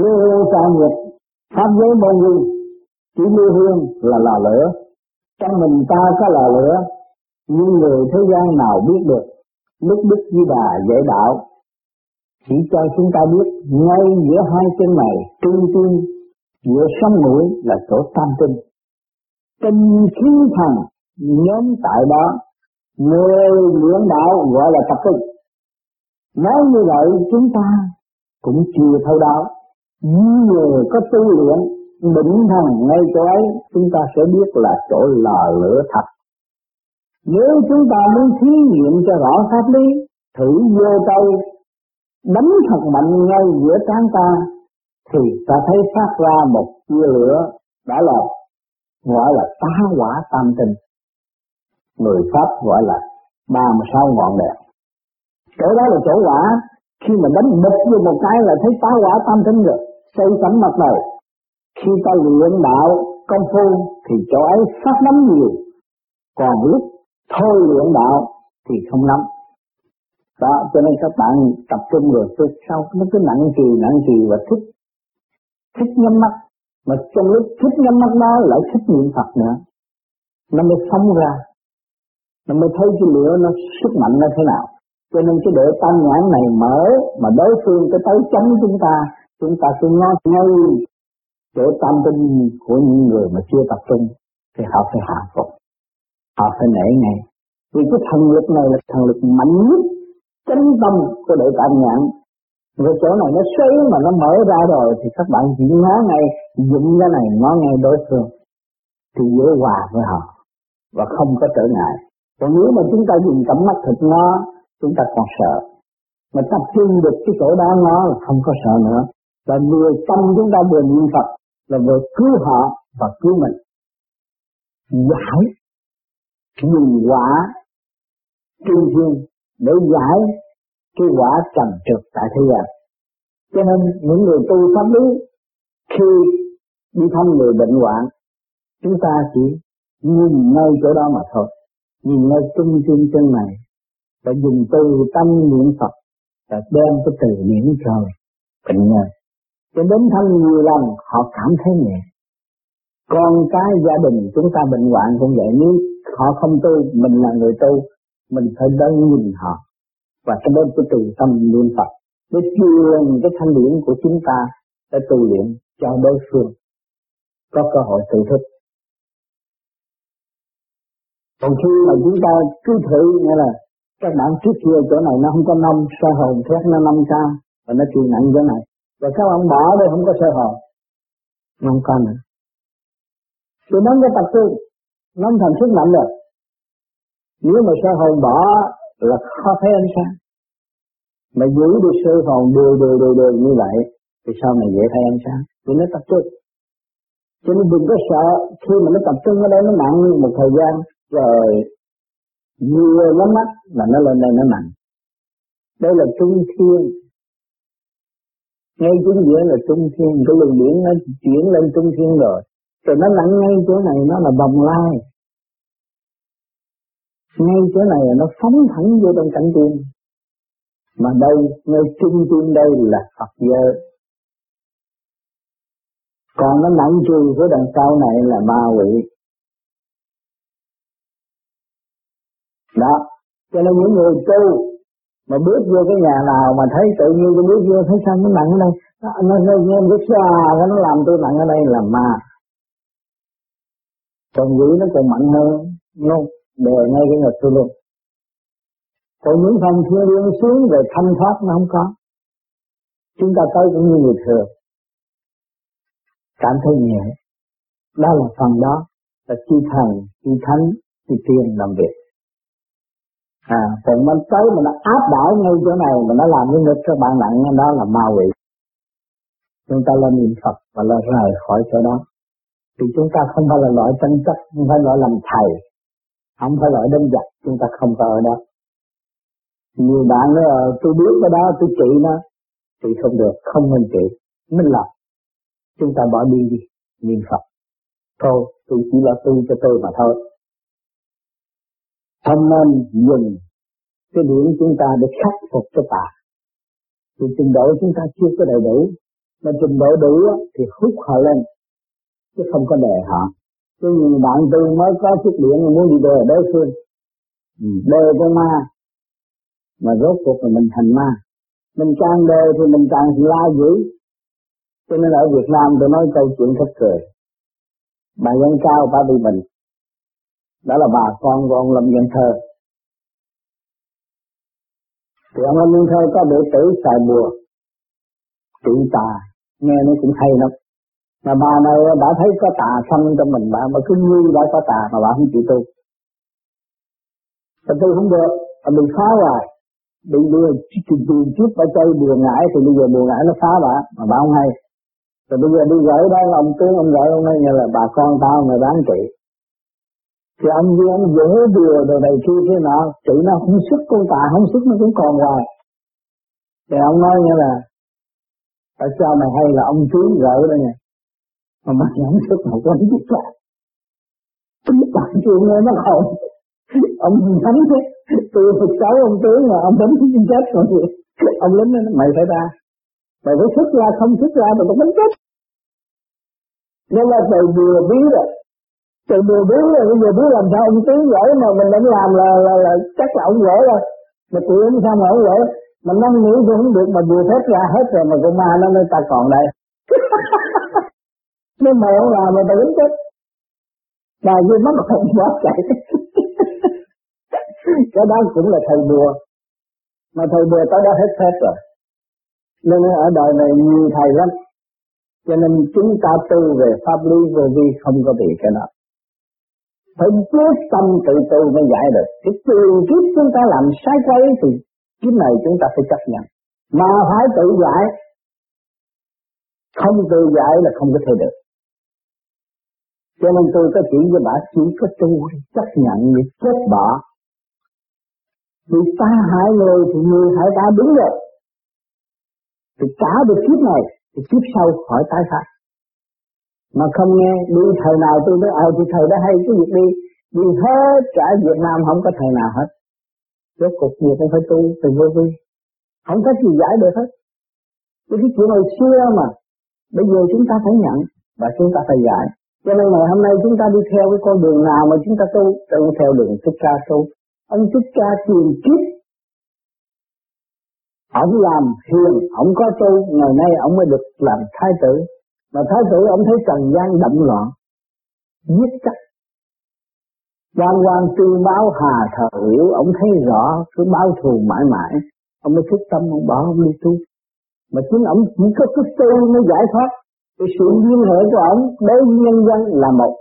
luôn hương xa nghiệp pháp giới môn vi chỉ lưu hương là lò lửa. Trong mình ta có lò lửa, nhưng người thế gian nào biết được, lúc đức di đà dạy đạo. Chỉ cho chúng ta biết, ngay giữa hai chân này, trung tim giữa sống mũi là chỗ tam tinh. Tinh khí thần, nhóm tại đó, người luyện đạo gọi là tập trung nói như vậy, chúng ta cũng chưa thấu đáo người có tu luyện định thần ngay chỗ ấy, chúng ta sẽ biết là chỗ lò lửa thật. Nếu chúng ta muốn thí nghiệm cho rõ pháp lý, thử vô tay đánh thật mạnh ngay giữa trán ta, thì ta thấy phát ra một tia lửa đã là, gọi là tá quả tam tinh. Người pháp gọi là ba mươi sáu ngọn đèn. Chỗ đó là chỗ quả khi mà đánh bịch vô một cái là thấy tá quả tam tinh rồi xây tấm mặt này. Khi ta luyện đạo công phu, thì chỗ ấy phát nắm nhiều. Còn lúc thôi luyện đạo, thì không nắm đó, cho nên các bạn tập trung rồi tôi sau nó cứ nặng trì nặng trì và thích thích nhắm mắt. Mà trong lúc thích nhắm mắt đó, lại thích niệm Phật nữa. Nó mới sống ra. Nó mới thấy cái lửa nó sức mạnh nó thế nào. Cho nên cái độ tam nhãn này mở, mà đối phương cái tới chấm chúng ta chúng ta cứ ngó ngay chỗ tâm tinh của những người mà chưa tập trung, thì họ phải hạ phục. Họ phải nể ngay vì cái thần lực này là thần lực mạnh nhất, chánh tâm của đội tam nhãn. Rồi chỗ này nó xoáy mà nó mở ra rồi, thì các bạn chỉ ngó ngay dụng cái này ngó ngay đối phương. Thì dễ hòa với họ, và không có trở ngại. Còn nếu mà chúng ta dùng cặp mắt thịt ngó, chúng ta còn sợ. Mà tập trung được cái chỗ đó ngó là không có sợ nữa và vừa tâm chúng ta vừa niệm Phật là vừa cứu họ và cứu mình giải dùng quả trung thiên để giải cái quả trầm trượt tại thế gian. Cho nên những người tu pháp lý khi đi thăm người bệnh hoạn, chúng ta chỉ nhìn ngay chỗ đó mà thôi, nhìn ngay trung tim chân này, và dùng từ tâm niệm Phật, và đem cái từ niệm trời bệnh nhân. Cho đến thăm nhiều lần họ cảm thấy nhẹ. Con cái gia đình chúng ta bệnh hoạn cũng vậy, nếu họ không tu, mình là người tu, mình phải đơn nhìn họ và cái đó cái từ tâm niệm Phật để truyền cái thanh điển của chúng ta để tu luyện cho đối phương có cơ hội tự thức. Còn khi mà chúng ta cứ thử nghĩa là các bạn trước kia chỗ này nó không có năm sơ hồn thét nó năm xa và nó chịu nặng chỗ này và các bạn bỏ đây không có sơ hồn nó không có nữa. Thì nó có tập trung nó thành sức mạnh rồi. Nếu mà sơ hồn bỏ là khó thấy ánh sáng. Mà giữ được sơ hồn đều đều đều đều như vậy thì sau này dễ thấy ánh sáng? Thì nó tập trung. Cho nên đừng có sợ khi mà nó tập trung ở đây nó nặng một thời gian rồi vừa nó mắt là nó lên đây nó nặng đây là trung thiên ngay chính giữa là trung thiên, cái luồng điển nó chuyển lên trung thiên rồi. Rồi nó nặng ngay chỗ này, nó là bồng lai. Ngay chỗ này là nó phóng thẳng vô trong cảnh tiên. Mà đây, ngay trung thiên đây là Phật giới. Còn nó nặng trừ của đằng sau này là ma quỷ. Đó. Cho nên những người tu mà bước vô cái nhà nào mà thấy tự nhiên tôi bước vô thấy sao nó nặng ở đây? Nó nó nó nó, một cái xa nó làm tôi nặng ở đây là ma. Còn dữ nó còn mạnh hơn luôn đè ngay cái ngực tôi luôn. Còn những phần thiên liên xuống về thanh thoát nó không có. Chúng ta tới cũng như người thường. Cảm thấy nhẹ. Đó là phần đó là chi thần chi thánh chi tiên làm việc à còn mình tới mà nó áp đảo ngay chỗ này mà nó làm cái ngực các bạn nặng, đó là ma quỷ. Chúng ta lên niệm Phật và lên rời khỏi chỗ đó. Thì chúng ta không phải là loại tranh chấp, không phải loại làm thầy, không phải loại đánh giặc chúng ta không phải ở đó. Nhiều bạn nói ờ, tôi biết cái đó, tôi trị nó, thì không được, không nên trị. Minh lập chúng ta bỏ đi đi, niệm Phật. Thôi, tôi chỉ là tu cho tôi mà thôi không nên dùng cái điểm chúng ta để khắc phục cho tà thì trình độ chúng ta chưa có đầy đủ, mà trình độ đủ thì hút họ lên, chứ không có đè họ. Chứ nhìn bạn tôi mới có chút điện mà muốn đi đè đối phương. Ừ, đè con ma, mà rốt cuộc là mình thành ma. Mình càng đè thì mình càng la dữ. Cho nên ở Việt Nam tôi nói câu chuyện thật cười. Bà dân cao, bà bị bệnh đó là bà con của ông Lâm Dân Thơ. Thì ông Lâm Dân Thơ có đệ tử xài bùa. Trị tà, nghe nó cũng hay lắm. Mà bà này bà thấy có tà xâm trong mình bà, mà cứ như đã có tà mà bà không chịu tu. Và tu không được bà bị phá hoài. Bị đưa tiền trước bà chơi bùa ngải, thì bây giờ bùa ngải nó phá bà, mà bà không hay. Rồi bây giờ đi gửi đó, ông tướng ông gửi ông nói như là bà con tao người bán trị thì anh như anh dỗ đùa đồ này kia thế nọ tự nó không sức, con tà không sức nó cũng còn hoài. Thì ông nói như là, tại sao mày hay là ông tướng gỡ đó nha mà mày không sức mà có biết là tính bạn chuyện nghe nó không, ông đánh thế từ Phật sáu ông tướng mà ông đánh chết còn gì ông lính nói, mày phải ra. Mày phải xuất ra, không xuất ra mày cũng đánh chết. Nên là từ vừa biết rồi từ vừa biết rồi bây giờ biết làm sao ông tiến gửi mà mình đánh làm là, là, là chắc là ông gửi rồi. Mà tụi em sao mà ông gửi mà năm nghĩ cũng không được mà vừa phép ra hết rồi mà con ma nó nói ta còn đây. Nhưng mày không làm mà tao đánh chết. Bà như mất hồn bỏ chạy. Cái đó cũng là thầy bùa mà thầy bùa tới đó hết phép rồi. Nên ở đời này nhiều thầy lắm. Cho nên chúng ta tu về pháp lý vô vi không có bị cái nào phải quyết tâm tự tu mới giải được. Cái tiền kiếp chúng ta làm sai quay thì kiếp này chúng ta phải chấp nhận. Mà phải tự giải. Không tự giải là không có thể được. Cho nên tôi có chỉ với bà, chỉ có tu chấp nhận, để chết bỏ. Vì ta hại người thì người hại ta đúng rồi. Thì trả được kiếp này, thì kiếp sau khỏi tái phát mà không nghe, đi thời nào tôi nói ờ thì thời đó hay cái việc đi. Đi hết cả Việt Nam không có thời nào hết. Rốt cuộc gì cũng phải tu, từ vô vi. Không có gì giải được hết. Cái chuyện hồi xưa mà, bây giờ chúng ta phải nhận và chúng ta phải giải. Cho nên ngày hôm nay chúng ta đi theo cái con đường nào mà chúng ta tu tự theo đường thích ca tu. Ông thích ca truyền kiếp. Ông làm hiền, ông có tu, ngày nay ông mới được làm thái tử mà thái tử, ông thấy trần gian động loạn, giết chắc. Quan quan tư báo hà thờ hiểu, ông thấy rõ, cứ báo thù mãi mãi, ông mới thức tâm, ông bảo ông đi tu. Mà chính ông chỉ có cái tu mới giải thoát. Cái sự liên hệ của ông đối với nhân dân là một.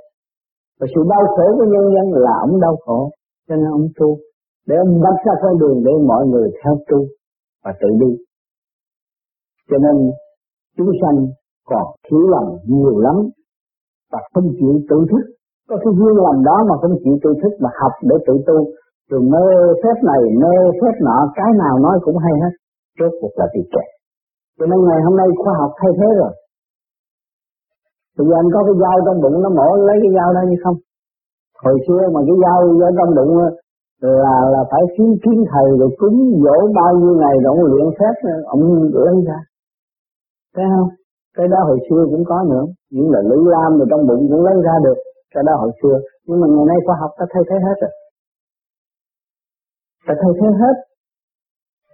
Và sự đau khổ của nhân dân là ông đau khổ. Cho nên ông tu. Để ông bắt ra con đường để mọi người theo tu và tự đi. Cho nên chúng sanh còn thiếu lành nhiều lắm. Và không chịu tự thức, có cái duyên làm đó mà không chịu tự thức mà học để tự tu. Rồi mơ phép này, mơ phép nọ, cái nào nói cũng hay hết. Rốt cuộc là bị kẹt cho nên ngày hôm nay khoa học thay thế rồi. Bây giờ anh có cái dao trong bụng nó mổ, lấy cái dao đó như không? Hồi xưa mà cái dao ở trong bụng là là phải xin kiến thầy rồi cúng dỗ bao nhiêu ngày rồi ông luyện phép, ông lấy ra. Thấy không? Cái đó hồi xưa cũng có nữa. Những là lưỡi lam rồi trong bụng cũng lấy ra được. Cái đó hồi xưa. Nhưng mà ngày nay khoa học ta thay thế hết rồi. Ta thay thế hết.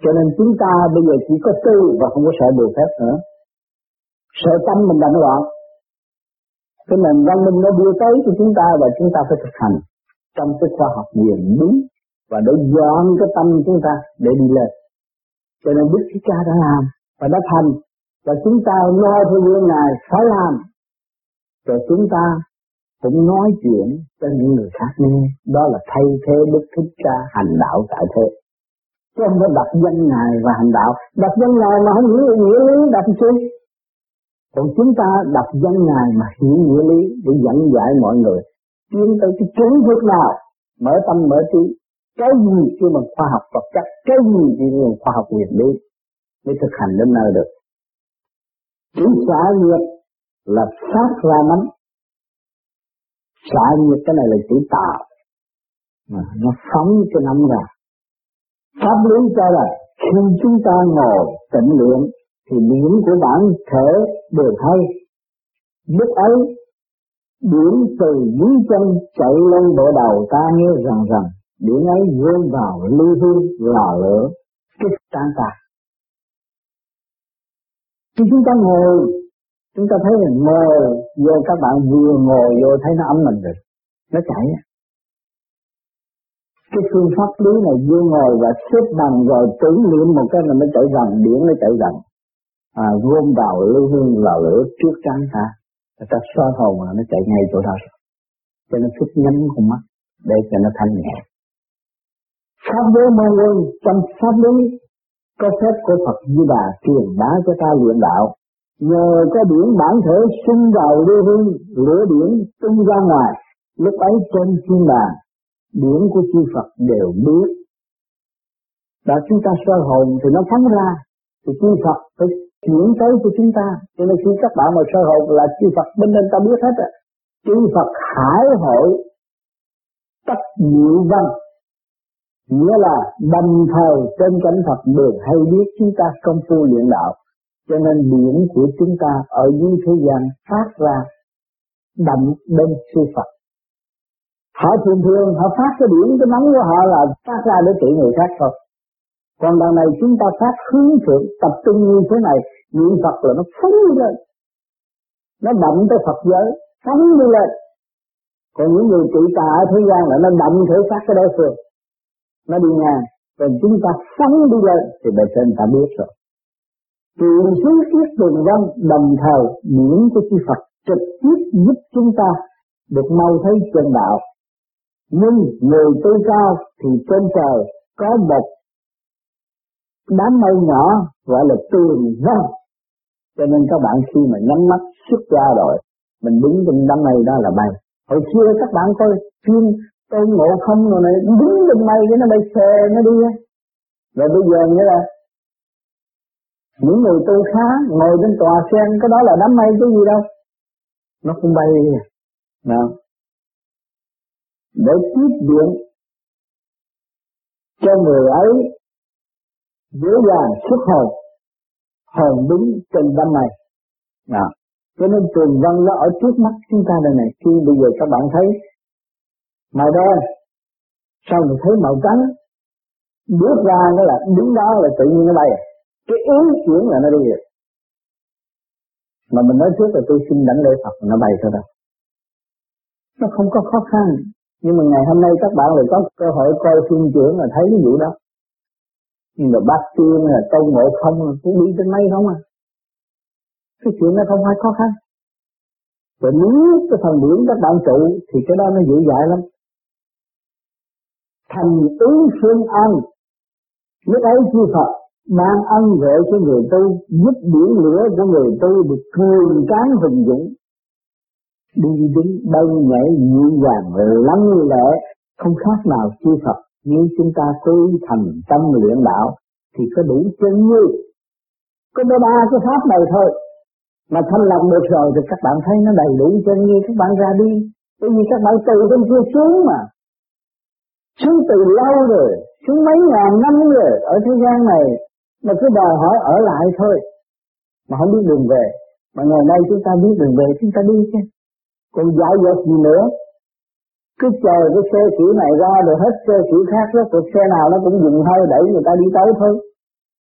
Cho nên chúng ta bây giờ chỉ có tư và không có sợ điều khác nữa. Sợ tâm mình động loạn. Cái nền văn minh nó đưa tới cho chúng ta và chúng ta phải thực hành trong cái khoa học nghiền đúng và để dọn cái tâm chúng ta để đi lên. Cho nên Đức Thích Ca đã làm và đã thành và chúng ta lo theo gương Ngài, phải làm. Rồi chúng ta cũng nói chuyện cho những người khác nghe. Đó là thay thế Đức Thích Ca hành đạo tại thế. Chứ không có đặt danh Ngài và hành đạo. Đặt danh Ngài mà không hiểu nghĩa lý đặt chi? Còn chúng ta đặt danh Ngài mà hiểu nghĩa lý để dẫn dạy mọi người, tiến tới cái chuẩn thức nào? Mở tâm mở trí. Cái gì kêu bằng khoa học vật chất, cái gì kêu bằng khoa học nguyên lý mới thực hành đến nơi được? Chữ xả nhiệt là phát ra nắm xả nhiệt cái này là chữ tạo. Mà nó phóng cho nắm ra. Pháp lý cho là khi chúng ta ngồi tịnh luyện thì điểm của bản thể đều hay. Lúc ấy, điểm từ dưới chân chạy lên bộ đầu ta nghe rằng rằng điểm ấy rơi vào lưu hương là lửa kích tan tạc khi chúng ta ngồi, chúng ta thấy là ngồi vô các bạn vừa ngồi vô thấy nó ấm mình rồi, nó chảy. Cái phương pháp lý này vô ngồi và xếp bằng rồi tưởng niệm một cái là nó chạy dần điển nó chạy dần. À, gom vào lưu hương là lửa trước trán ta. Người ta xoa hồn mà nó chạy ngay chỗ đó cho nên phút nhắm con mắt để cho nó thanh nhẹ. Pháp lý môn quân trong pháp lý có phép của Phật Di Đà truyền bá cho ta luyện đạo nhờ có điển bản thể sinh vào lưu hương lửa điển tung ra ngoài lúc ấy trên thiên đàng điển của chư Phật đều biết. Đã chúng ta soi hồn thì nó phóng ra, thì chư Phật phải chuyển tới cho chúng ta. Cho nên khi các bạn mà soi hồn là chư Phật bên nên ta biết hết á. Chư Phật hải hội tất diệu văn nghĩa là đồng thời trên cảnh Phật được hay biết chúng ta công phu luyện đạo cho nên điển của chúng ta ở dưới thế gian phát ra đậm bên sư Phật Họ thường thường họ phát cái điển cái nóng của họ là phát ra để trị người khác thôi. Còn đằng này chúng ta phát hướng thượng tập trung như thế này, niệm Phật là nó phóng lên. Nó đậm tới Phật giới, phóng đi lên. Còn những người trị tà ở thế gian là nó đậm thể phát cái đối phương. Nó đi ngang, còn chúng ta phóng đi lên thì bề trên ta biết rồi. Truyền xuống tiết tường văn đồng thời miễn của chư Phật trực tiếp giúp chúng ta được mau thấy chân đạo. Nhưng người tu cao thì trên trời có một đám mây nhỏ gọi là tường văn cho nên các bạn khi mà nhắm mắt xuất ra rồi mình đứng trên đám mây đó là bay hồi xưa các bạn coi phim tôi ngộ không rồi này đứng lên mây cái nó bay xe nó đi rồi bây giờ nghĩa là những người tu khá ngồi trên tòa sen cái đó là đám mây cái gì đâu. Nó không bay đi nào. Để tiếp điện cho người ấy dễ dàng xuất hồn hồn đứng trên đám mây. Nào. Cho nên trường văn nó ở trước mắt chúng ta đây này. Khi bây giờ các bạn thấy màu đen sau mình thấy màu trắng, bước ra nó là đứng đó là tự nhiên nó bay à. cái ý chuyển là nó đi rồi mà mình nói trước là tôi xin đảnh lễ Phật, nó bay thôi đâu. Nó không có khó khăn. Nhưng mà ngày hôm nay các bạn lại có cơ hội coi phim trưởng là thấy cái vụ đó. Nhưng mà bác tiên là tôn ngộ không cũng đi trên mây không à. Cái chuyện nó không phải khó khăn. Và nếu cái phần điểm các bạn trụ thì cái đó nó dễ dãi lắm thành ứng phương an. Lúc ấy chư Phật mang ân huệ cho người tu, giúp biển lửa của người tu được cường tráng hùng dũng. Đi đứng bay nhảy dịu dàng lắng lẽ không khác nào chư Phật. Nếu chúng ta tu thành tâm luyện đạo, thì có đủ chân như. Có ba ba cái pháp này thôi. Mà thanh lọc được rồi thì các bạn thấy nó đầy đủ chân như các bạn ra đi. Bởi vì các bạn từ bên kia xuống mà xuống từ lâu rồi xuống mấy ngàn năm rồi ở thế gian này, mà cứ đòi hỏi ở lại thôi. Mà không biết đường về. Mà ngày nay chúng ta biết đường về, chúng ta đi chứ. Còn giải dột gì nữa? Cứ chờ cái xe kiểu này ra rồi hết xe kiểu khác đó cuộc xe nào nó cũng dùng hơi đẩy người ta đi tới thôi.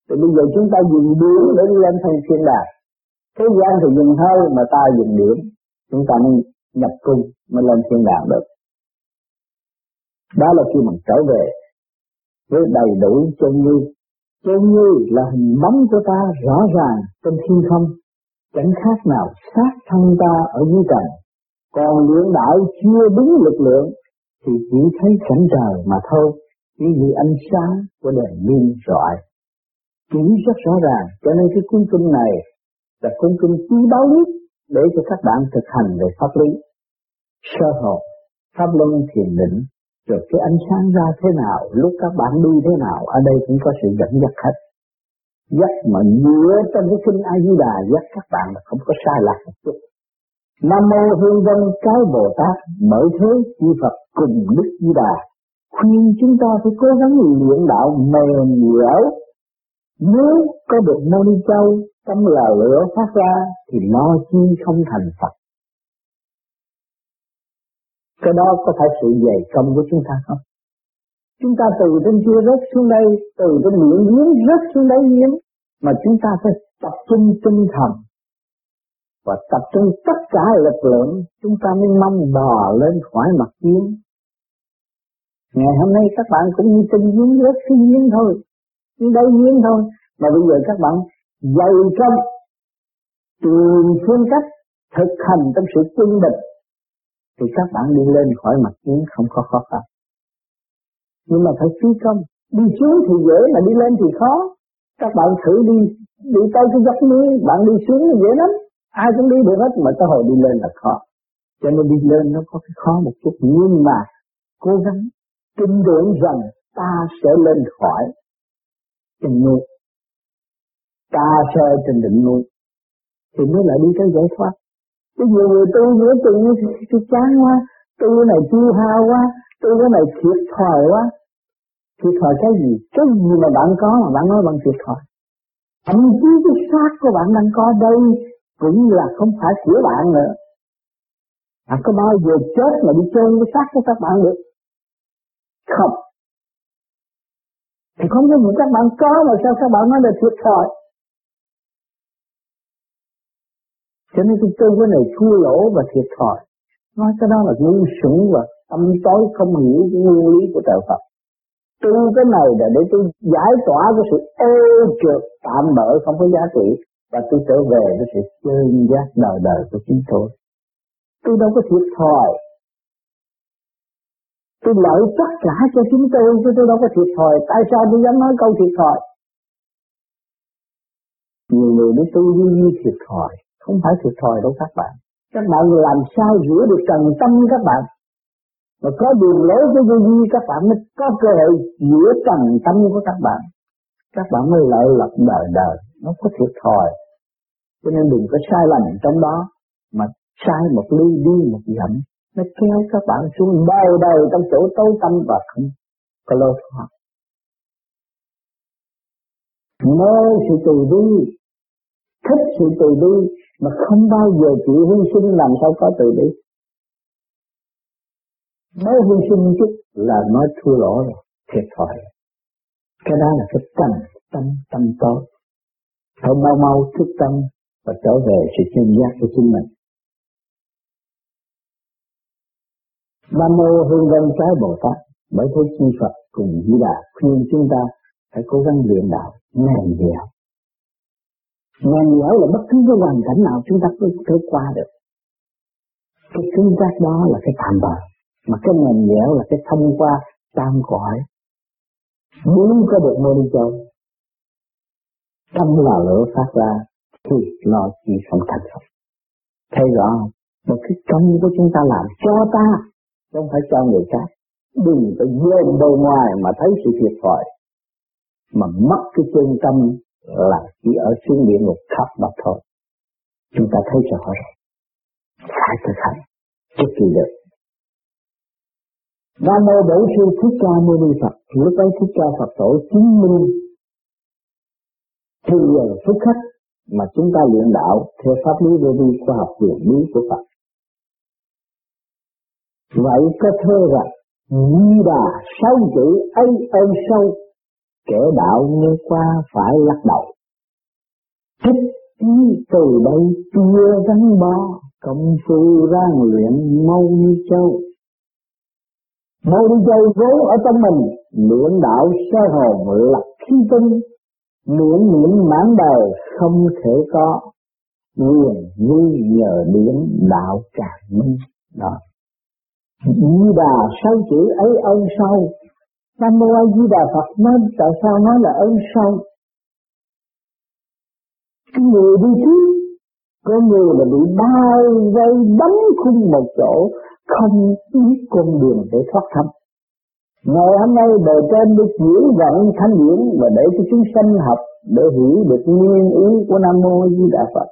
Thì bây giờ chúng ta dùng điểm để đi lên thành thiên đàng. Thế gian thì dùng hơi mà ta dùng điểm chúng ta mới nhập cung, mới lên thiên đàng được đó là khi mình trở về với đầy đủ chân như chân như là hình bóng của ta rõ ràng trên thiên không. Chẳng khác nào sát thân ta ở dưới trần. Còn luyện đạo chưa đúng lực lượng thì chỉ thấy cảnh trời mà thôi. Chỉ vì ánh sáng của đèn pin rọi. Chỉ rất rõ ràng, cho nên cái cuốn kinh này là cuốn kinh quý báu nhất để cho các bạn thực hành về pháp lý. Sơ hồn, pháp luân thiền định rồi cái ánh sáng ra thế nào, lúc các bạn đi thế nào, ở đây cũng có sự dẫn dắt hết. Dắt mà dựa trong cái kinh A Di Đà dắt các bạn là không có sai lạc một chút. Nam mô Hương Vân cái Bồ Tát bởi thế chư Phật cùng Đức Di Đà khuyên chúng ta phải cố gắng luyện đạo mềm dẻo. Nếu có được Mô Ni Châu, tâm là lửa phát ra, thì nó chi không thành Phật. Cái đó có phải sự dày công của chúng ta không? Chúng ta từ trên kia rớt xuống đây, từ trên miệng giếng rớt xuống đáy giếng, mà chúng ta phải tập trung tinh thần và tập trung tất cả lực lượng chúng ta mới mong bò lên khỏi mặt giếng. Ngày hôm nay các bạn cũng như trên giếng rớt xuống giếng thôi, xuống đáy giếng thôi, mà bây giờ các bạn dày công tìm phương cách thực hành trong sự quân bình thì các bạn đi lên khỏi mặt giếng không có khó khăn. Nhưng mà phải chú công đi xuống thì dễ, mà đi lên thì khó. Các bạn thử đi đi tới cái giấc núi, bạn đi xuống thì dễ lắm. Ai cũng đi được hết, mà tới hồi đi lên là khó. Cho nên đi lên nó có cái khó một chút. Nhưng mà cố gắng tin tưởng rằng ta sẽ lên khỏi tình nuôi. ta sẽ trên định núi. Thì mới lại đi tới giải thoát. Bây giờ người tu giữa chừng thì chán quá, tu cái này tiêu hao quá, tu cái này thiệt thòi quá. Thiệt thòi cái gì? Cái gì mà bạn có mà bạn nói bằng thiệt thòi? Thậm chí cái xác của bạn đang có đây cũng là không phải của bạn nữa. Bạn có bao giờ chết mà đi chơi cái xác của các bạn được? Không. Thì không có những các bạn có mà sao các bạn nói là thiệt thòi? Cho nên cái tu cái này thua lỗ và thiệt thòi. Nói cái đó là ngu xuẩn và tâm tối không hiểu cái nguyên lý của trời Phật. Tu cái này là để tôi giải tỏa cái sự ô trượt tạm bỡ không có giá trị và tôi trở về với sự chân giác đời đời của chính tôi. Tôi đâu có thiệt thòi. Tôi lợi tất cả cho chính tôi, chứ tôi đâu có thiệt thòi. Tại sao tôi dám nói câu thiệt thòi? Nhiều người nói tôi như thiệt thòi không phải thiệt thòi đâu các bạn. Các bạn làm sao rửa được trần tâm các bạn? Và có đường lối với vô vi, các bạn mới có cơ hội giữa trần tâm của các bạn. Các bạn mới lợi lập đời đời. Nó có thiệt thòi. Cho nên đừng có sai lầm trong đó, mà sai một ly đi một dặm, nó kéo các bạn xuống đời đời trong chỗ tối tâm và không có lối thoát. Mơ sự từ bi, thích sự từ bi mà không bao giờ chịu hy sinh làm sao có từ bi. Nói hy sinh chút là nói thua lỗ rồi, thiệt thòi. Cái đó là cái tâm tâm tâm tốt. phải mau mau thức tâm và trở về sự chân giác của chính mình. Nam mô hương văn trái Bồ Tát, bởi thế chi Phật cùng Di Đà khuyên chúng ta phải cố gắng luyện đạo ngày dẻo Nhàn nhẽo là bất cứ cái hoàn cảnh nào chúng ta cũng thể qua được. Cái cứng giác đó là cái tạm bờ. Mà cái nhàn nhẽo là cái thông qua tam cõi. Muốn có được mô đi châu. Tâm là lửa phát ra thì lo chỉ không thành không. Thấy rõ không? Một cái công của chúng ta làm cho ta, không phải cho người khác. Đừng có dồn đâu ngoài mà thấy sự thiệt thòi. Mà mất cái chân tâm là chỉ ở xuống địa ngục thấp mà thôi. Chúng ta thấy rõ rồi. Phải thực hành. Trước kỳ được. Nam mô Bổn Sư Thích Ca Mâu Ni Phật. Lúc ấy Thích Ca Phật tổ chứng minh thư giờ phúc khách mà chúng ta luyện đạo theo pháp lý vô vi khoa học quyền lý của Phật. Vậy có thơ rằng Di Đà sáu chữ ấy ơn sâu kẻ đạo nghe qua phải lắc đầu. Thích ý từ đây chưa gắn bó, công phu rang luyện mau như châu. Mau như châu vốn ở trong mình, luyện đạo sơ hồn lập khí tinh, luyện niệm mãn đời không thể có, quyền như nhờ điển đạo càng minh. Đó. Như đà sáu chữ ấy ông sau. Nam Mô A Di Đà Phật nói tại sao nói là ơn sâu? Cái người đi trước, có người là bị bao vây đấm khung một chỗ, không biết con đường để thoát thân. Ngày hôm nay bề trên được giữ vận thanh điển và để cho chúng sanh học để hiểu được nguyên ý của Nam Mô A Di Đà Phật.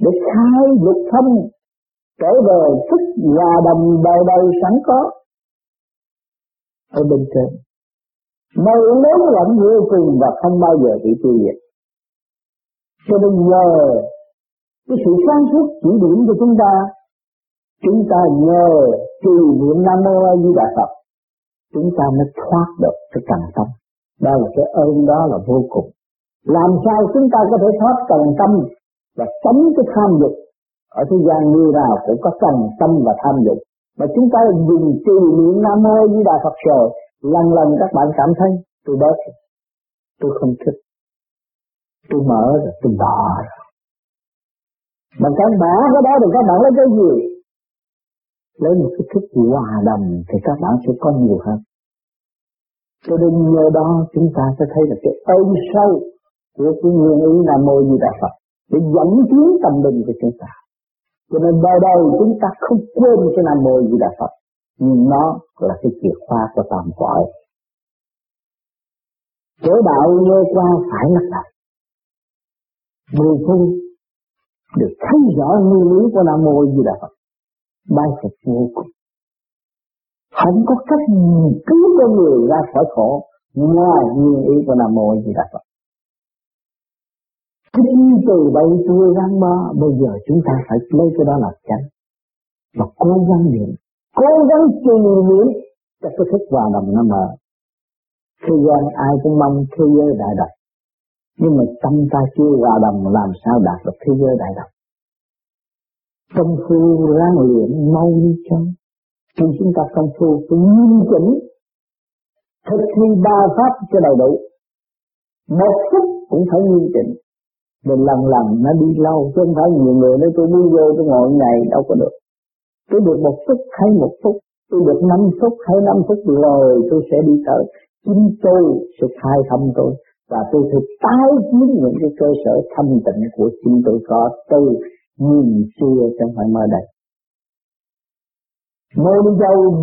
Để khai dục thông trở về thức hòa đồng đời đời sẵn có ở bên trên mơ lớn lẫn vô cùng và không bao giờ bị tiêu diệt. Cho nên nhờ cái sự sáng suốt chỉ điểm cho chúng ta chúng ta nhờ trì niệm nam mô a di đà phật, chúng ta mới thoát được cái trần tâm. Đó là cái ơn đó là vô cùng. Làm sao chúng ta có thể thoát trần tâm và sống cái tham dục? Ở thế gian như nào cũng có trần tâm và tham dục. Mà chúng ta dùng trì niệm nam mô a di đà phật rồi lần lần các bạn cảm thấy tôi bớt tôi không thích. Tôi mở rồi tôi bỏ rồi. Mà các bạn cái đó thì các bạn lấy cái gì? Lấy một cái thức hòa đồng thì các bạn sẽ có nhiều hơn. Cho nên nhờ đó chúng ta sẽ thấy là cái ơn sâu của cái nguyên ý là Mô như Đà Phật để dẫn tiến tâm linh của chúng ta. Cho nên bao đầu chúng ta không quên cái Nam Mô Di Đà Phật, nhưng nó là cái chìa khóa của tam cõi. Chỗ đạo nghe qua phải lắc đầu người phu được thấy rõ nguyên lý của Nam Mô Di Đà Phật. Bài phục vô cùng không có cách cứu con người ra khỏi khổ ngoài nguyên lý của nam mô di đà phật chính từ bây giờ gắn bó bây giờ chúng ta phải lấy cái đó là chánh và cố gắng niệm cố gắng trì niệm cho cái thức hòa đồng nó mở. Thế gian ai cũng mong thế giới đại đồng nhưng mà tâm ta chưa hòa đồng, làm sao đạt được thế giới đại đồng công phu ráng luyện mau đi chăng? Khi chúng ta công phu phải nghiêm chỉnh, thực thi ba pháp cho đầy đủ. Một phút cũng phải nghiêm chỉnh. Rồi lần lần nó đi lâu, chứ không phải nhiều người nói, tôi đi vô tôi ngồi ngày, đâu có được tôi được một phút hay một phút, tôi được năm phút hay năm phút rồi tôi sẽ đi tới. Chính tôi sẽ khai thông tôi và tôi sẽ tái kiến những cái cơ sở thanh tịnh của chính tôi có từ nhìn xưa trong phải mơ đây. Ngôi đi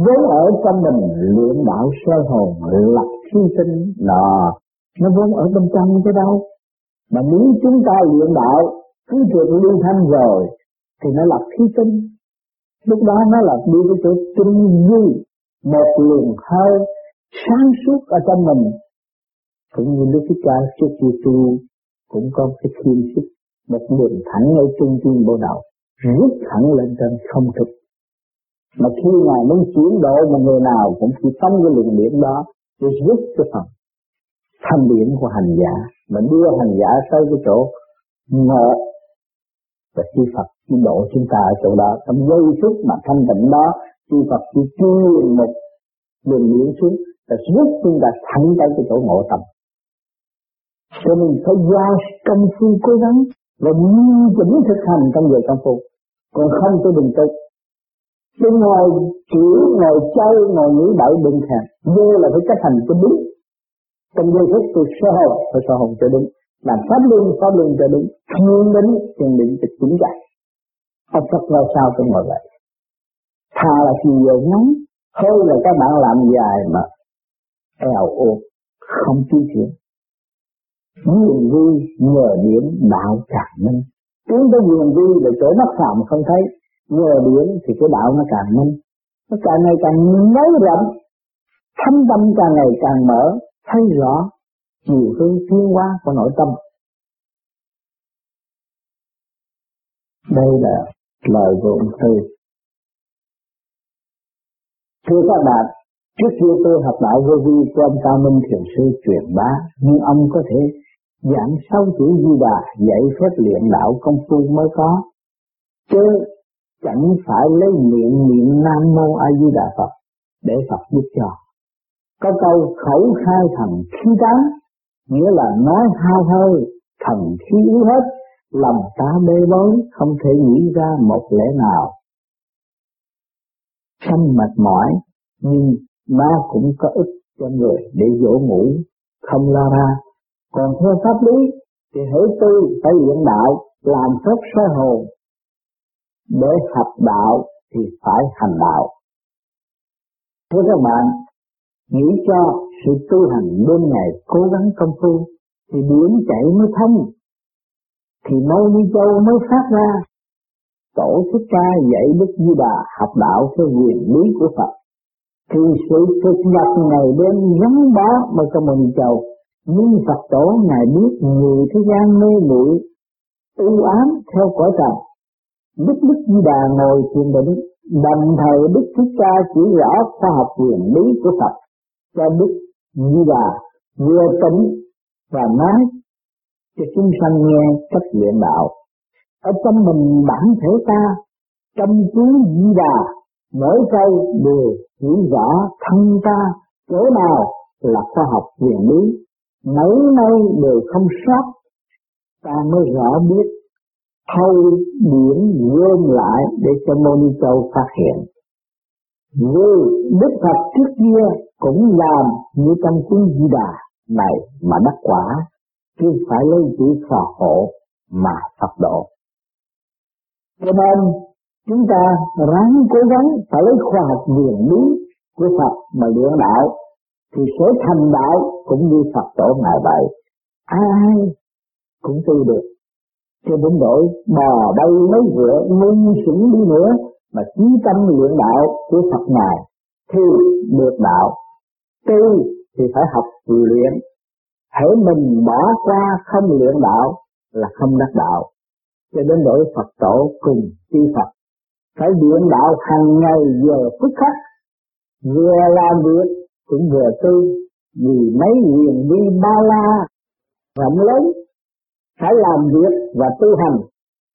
vốn ở trong mình luyện đạo sơ hồn, lập hy sinh đó nó vốn ở bên trong chứ đâu. Mà nếu chúng ta luyện đạo, cứ được liên thanh rồi, thì nó lập hy sinh lúc đó nó là đi cái chỗ tinh duy một luồng hơi sáng suốt ở trong mình. Cũng như Đức Thích Ca trước khi tu cũng có cái thiên sức một đường thẳng ở trung tâm bộ đầu rút thẳng lên trên không thực. Mà khi ngài muốn chuyển độ một người nào cũng chỉ tâm cái luồng điển đó để rút cái phần thanh điển của hành giả, mà đưa hành giả tới cái chỗ ngợ và chư Phật chỉ độ chúng ta ở chỗ đó trong giây phút mà thanh tịnh đó chư Phật chỉ chuyên một đường điển xuống và giúp chúng ta thẳng tới cái chỗ ngộ tâm cho nên phải giao công phu cố gắng và nghiêm chỉnh thực hành trong giờ công phu còn không tôi đừng tôi Tôi ngồi chửi, ngồi chơi, ngồi nghĩ bậy đừng thèm. Vô là phải cách hành cho đúng. Trong giây phút tôi sơ hồn, tôi sơ hồn cho đúng. Làm pháp luân, pháp luân cho đúng. Thiên định, thiên định cho chính vậy. Ông Phật nói sao cũng ngồi vậy. Thà là chiều giờ ngắn, hơn là các bạn làm dài mà eo ô, không chi chuyện Quyền vi nhờ điểm đạo càng minh. Tiến tới quyền vi là chỗ mắt phạm không thấy, nhờ điển thì cái đạo nó càng minh nó càng ngày càng nới rộng thâm tâm càng ngày càng mở thấy rõ chiều hướng tiến hóa của nội tâm. Đây là lời của ông Tư thưa các bạn trước kia tôi học đạo vô vi của ông Cao Minh Thiền Sư truyền bá nhưng ông có thể giảng sáu chữ di đà dạy phép luyện đạo công phu mới có. Chứ chẳng phải lấy miệng niệm Nam Mô A Di Đà Phật để Phật giúp cho. Có câu khẩu khai thành khí tán, nghĩa là nói hao hơi, thần khí yếu hết, lòng ta bê bối, không thể nghĩ ra một lẽ nào. Sanh mệt mỏi, nhưng nó cũng có ích cho người để dỗ ngủ, không lo ra. Còn theo pháp lý, thì hỡi tư phải luyện đạo, làm phép soi hồn, để học đạo thì phải hành đạo. Thưa các bạn, nghĩ cho sự tu hành đêm ngày cố gắng công phu thì biển chảy mới thông, thì mâu ni châu mới phát ra. Tổ thích ca dạy Đức Di Đà học đạo theo quyền lý của Phật. Thì sự thực nhập ngày đêm gắn bó mà có mình ni châu. Nhưng Phật tổ Ngài biết người thế gian mê muội u ám theo cõi trần đức đức di đà ngồi thiền định đồng thời đức thích ca chỉ rõ khoa học quyền lý của phật cho đức như là vừa tỉnh và nói cho chúng sanh nghe cách luyện đạo. Ở trong mình bản thể ta, trong chú di đà mỗi câu đều hiểu rõ thân ta, chỗ nào là khoa học quyền lý mấy nay đều không sót, ta mới rõ biết. Thâu điển gom lại để cho môn châu phát hiện vì đức phật trước kia cũng làm như trong cuốn di đà này mà đắc quả, chứ phải lấy chữ phò hộ mà Phật độ. Cho nên, chúng ta ráng cố gắng phải lấy khoa học nguyên lý của Phật mà luyện đạo, thì sẽ thành đạo cũng như Phật tổ ngài vậy. Ai cũng tu được, cho đến đổi bò bay lấy vựa ngung sủng đi nữa mà chí tâm luyện đạo của Phật ngài thì được đạo. Tu thì phải học luyện. Hãy mình bỏ qua không luyện đạo là không đắc đạo. Cho đến đổi Phật tổ cùng chư Phật phải luyện đạo hàng ngày giờ phút khắc. Vừa làm việc cũng vừa tu, vì mấy quyền đi ba la rộng lớn. Phải làm việc và tu hành,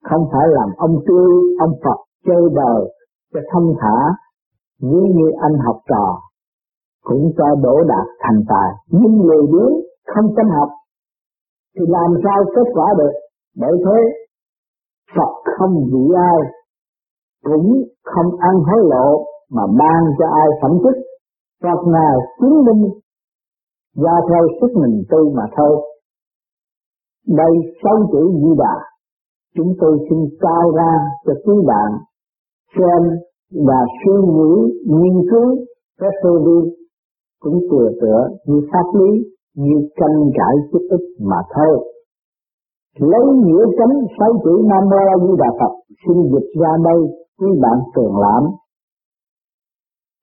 không phải làm ông tư, ông Phật chơi đời cho thông thả như như anh học trò cũng cho đổ đạt thành tài. Nhưng người biếng không chăm học thì làm sao kết quả được? Bởi thế, Phật không vị ai, cũng không ăn hối lộ mà ban cho ai phẩm chức. Phật nào chứng minh do theo sức mình tu mà thôi. Đây sáu chữ di đà. Chúng tôi xin trao ra cho quý bạn xem và suy nghĩ, nghiên cứu các sơ vi cũng tựa tựa như pháp lý, như tranh cãi chút ít mà thôi. Lấy nghĩa chánh sáu chữ nam mô a di đà phật, xin dịch ra đây, quý bạn tường lãm.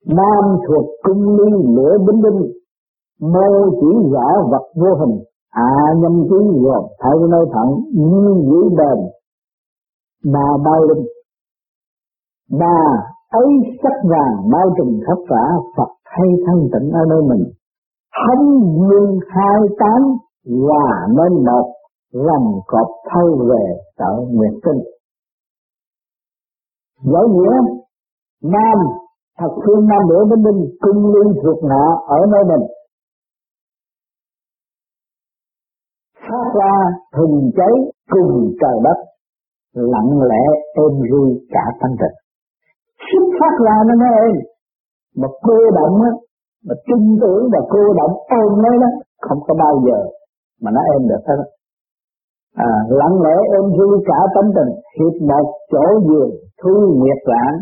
Nam thuộc cung ly lửa bính binh mô chỉ giả vật vô hình à nhâm ký gồm thay nơi thẳng, như giữ bền, mà bao linh bà ấy sắc vàng bao trùm khắp cả Phật hay thanh tịnh ở nơi mình. Thánh dương hai tám hòa nên một lòng cọp thâu về tự nguyệt sinh giải nghĩa, nam, thật phương nam nữ với minh cung lưu thuộc ngọ ở nơi mình. Phát ra thùng cháy cùng trời đất, lặng lẽ êm ru cả tâm tình phát ra nó nói êm mà cô động á mà tin tưởng và cô động ôm nó đó không có bao giờ mà nó êm được hết à, lặng lẽ em thu cả tâm tình hiệp một chỗ giường thu nguyệt lãng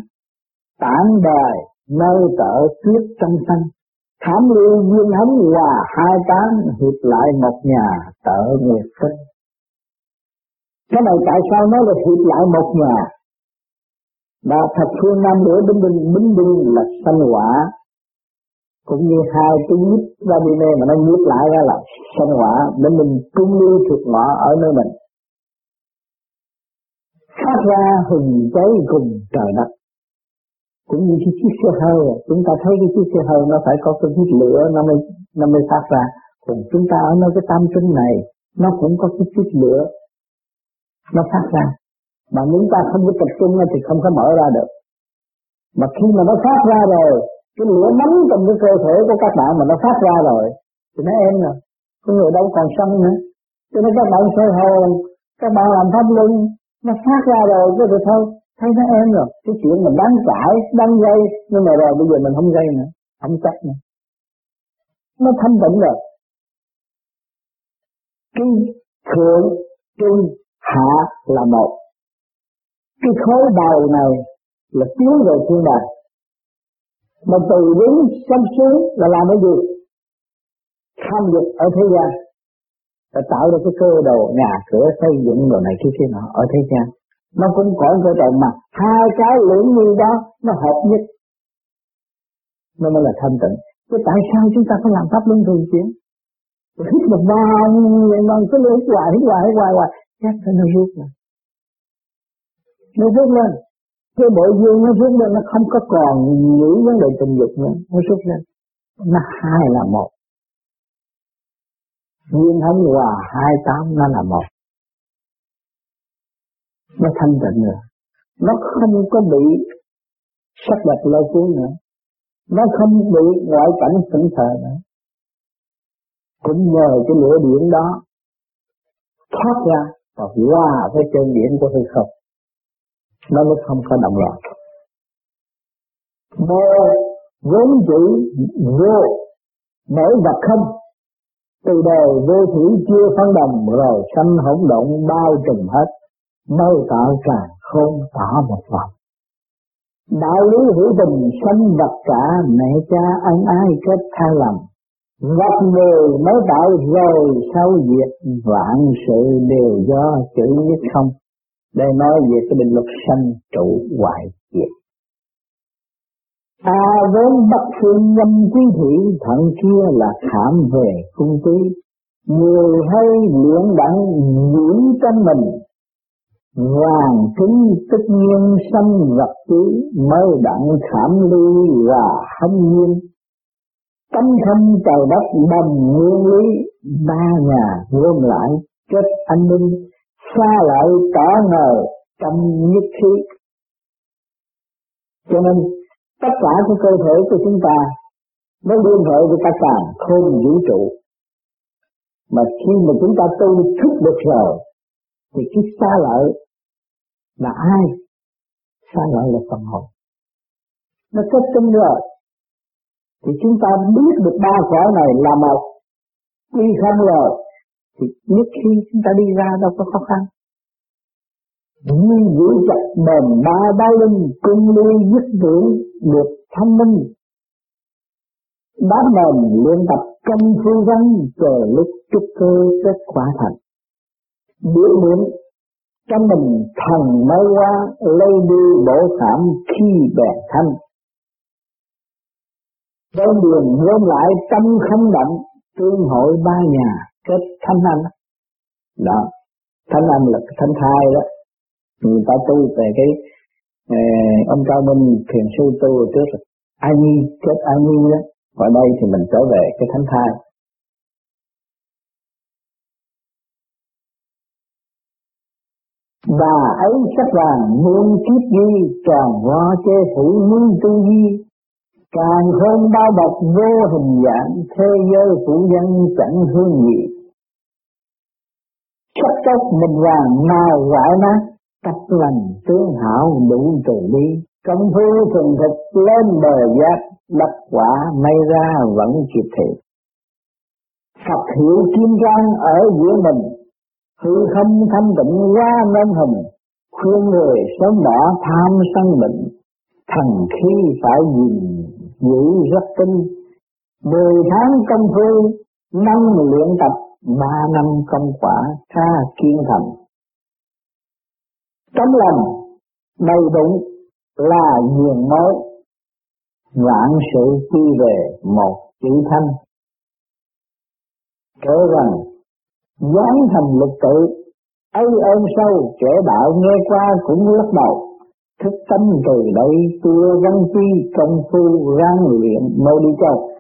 tản đời nơi tợ tuyết trong xanh. Thám lưu duyên hấm hòa hai tán hiệp lại một nhà tợ nguyệt sinh cái này tại sao nói là hiệp lại một nhà? Và thật phương nam nữa bính binh bính binh là sanh quả cũng như hai cái nhíp ra đi mê mà nó nhíp lại ra là sanh quả để mình trung lưu thuộc ngọ ở nơi mình. Phát ra hừng cháy cùng trời đất. Cũng như cái chiếc xe hơi, chúng ta thấy cái chiếc xe hơi nó phải có cái chiếc lửa, nó mới nó mới phát ra. Còn chúng ta ở nơi cái tam trinh này, nó cũng có cái chiếc lửa, nó phát ra mà chúng ta không có tập trung thì không có mở ra được. Mà khi mà nó phát ra rồi, cái lửa nóng trong cái cơ thể của các bạn mà nó phát ra rồi, thì nó em rồi cái người đâu còn sân nữa. Cho nên các bạn soi hồn, các bạn làm pháp luân, nó phát ra rồi, cái được thôi, thấy nó em rồi. Cái chuyện mình đáng cãi đáng gây, nhưng mà rồi bây giờ mình không gây nữa, không chắc nữa. Nó thanh tịnh rồi. Cái thượng trung hạ là một cái khối đầu này là tiến về thiên đàng. Mà từ đứng sanh xuống là làm cái gì? Tham dục ở thế gian. Để tạo ra cái cơ đồ, nhà cửa, xây dựng đồ này kia kia nọ ở thế gian. Nó cũng có cơ đồ mà hai cái lưỡng như đó nó hợp nhất. Nó mới là thanh tịnh. Chứ tại sao chúng ta phải làm pháp luân thường chuyển? Hít một vòng vòng cứ lưỡi hoài, hít hoài hít hoài hoài. Chắc nó rút rồi nó rút lên. Cái bộ dương nó rút lên, nó không có còn giữ vấn đề tình dục nữa. Nó rút lên. Nó hai là một. Nguyên thấm hòa hai tám, nó là một. Nó thanh tịnh rồi nó không có bị sắc đẹp lôi cuốn nữa. Nó không bị ngoại cảnh sững sờ nữa. Cũng nhờ cái lửa điện đó thoát ra và hòa với chân điện của hư không nó mới không có động loạn mơ vốn chữ vô, nổi vật không? Từ đời vô thủy chưa phân đồng, rồi sanh hỗn động bao trùm hết mâu tạo càng không tả một vòng đạo lý hữu tình sanh vật cả, mẹ cha ân ái kết tha lầm. Vật người mới tạo rồi, sau diệt vạn sự đều do chữ nhất không? Đây nói về cái định luật sanh trụ hoại diệt. Ta vốn bất phương nhâm quý thị thận kia là khảm về cung tí Người hay luyện đặng dưỡng trong mình, hoàn kính tất nhiên sanh vật trí Mới đặng khảm ly và hâm nhiên. Tâm không trời đất đồng nguyên lý, Ba nhà gom lại, kết anh minh. Xa lại tỏ ngờ trong nhất khí. Cho nên, tất cả cái cơ thể của chúng ta, nó liên hệ với cả càng không vũ trụ. Mà khi mà chúng ta tu thức được rồi, thì cái xa lợi là ai? Xa lợi là phần hồn. Nó kết tinh rồi thì chúng ta biết được ba cõi này là một. Quy không rồi thì nhất khi chúng ta đi ra đâu có khó khăn. Nguyên giữ chặt mềm ba bao linh cung lưu dứt tưởng được thanh minh. Đáp mềm luyện tập công phu văn chờ lúc trúc cơ kết quả thành. Biểu niệm trong mình thần mới qua lấy đi bộ phạm khi bè thanh. Đơn đường gom lại tâm không động, tương hội ba nhà cái thanh anh đó. Thanh anh là thanh thai đó. Người ta tu về cái eh, ông cao minh thiền sư tu trước ai nhi chết ai nhi đó. Ở đây thì mình trở về cái thánh thai. Bà ấy sắc vàng muôn kiếp di, tròn hoa che phủ muôn tư duy. Càng hơn bao bọc vô hình dạng thế giới phủ dân chẳng hương gì sắc tóc mình vàng nào ngoại nát tập lành tướng hảo đủ từ bi. Công phu thuần thực lên bờ giác, đắc quả may ra vẫn kịp thị. Phật hiểu kim trang ở giữa mình, hư không thanh tịnh qua nên hình, khuyên người sớm bỏ tham sân bệnh. Thần khí phải nhìn giữ rất tinh, mười tháng công phu năm luyện tập ba năm công quả tha kiên thành. Tấm lòng đầy đủ là nguồn mới, vạn sự quy về một chữ thanh. Kể rằng dán thành lục tự ấy ơn sâu kẻ đạo nghe qua cũng lắc đầu. Thức tâm từ đây tua văn chi công phu rang luyện mới đi cho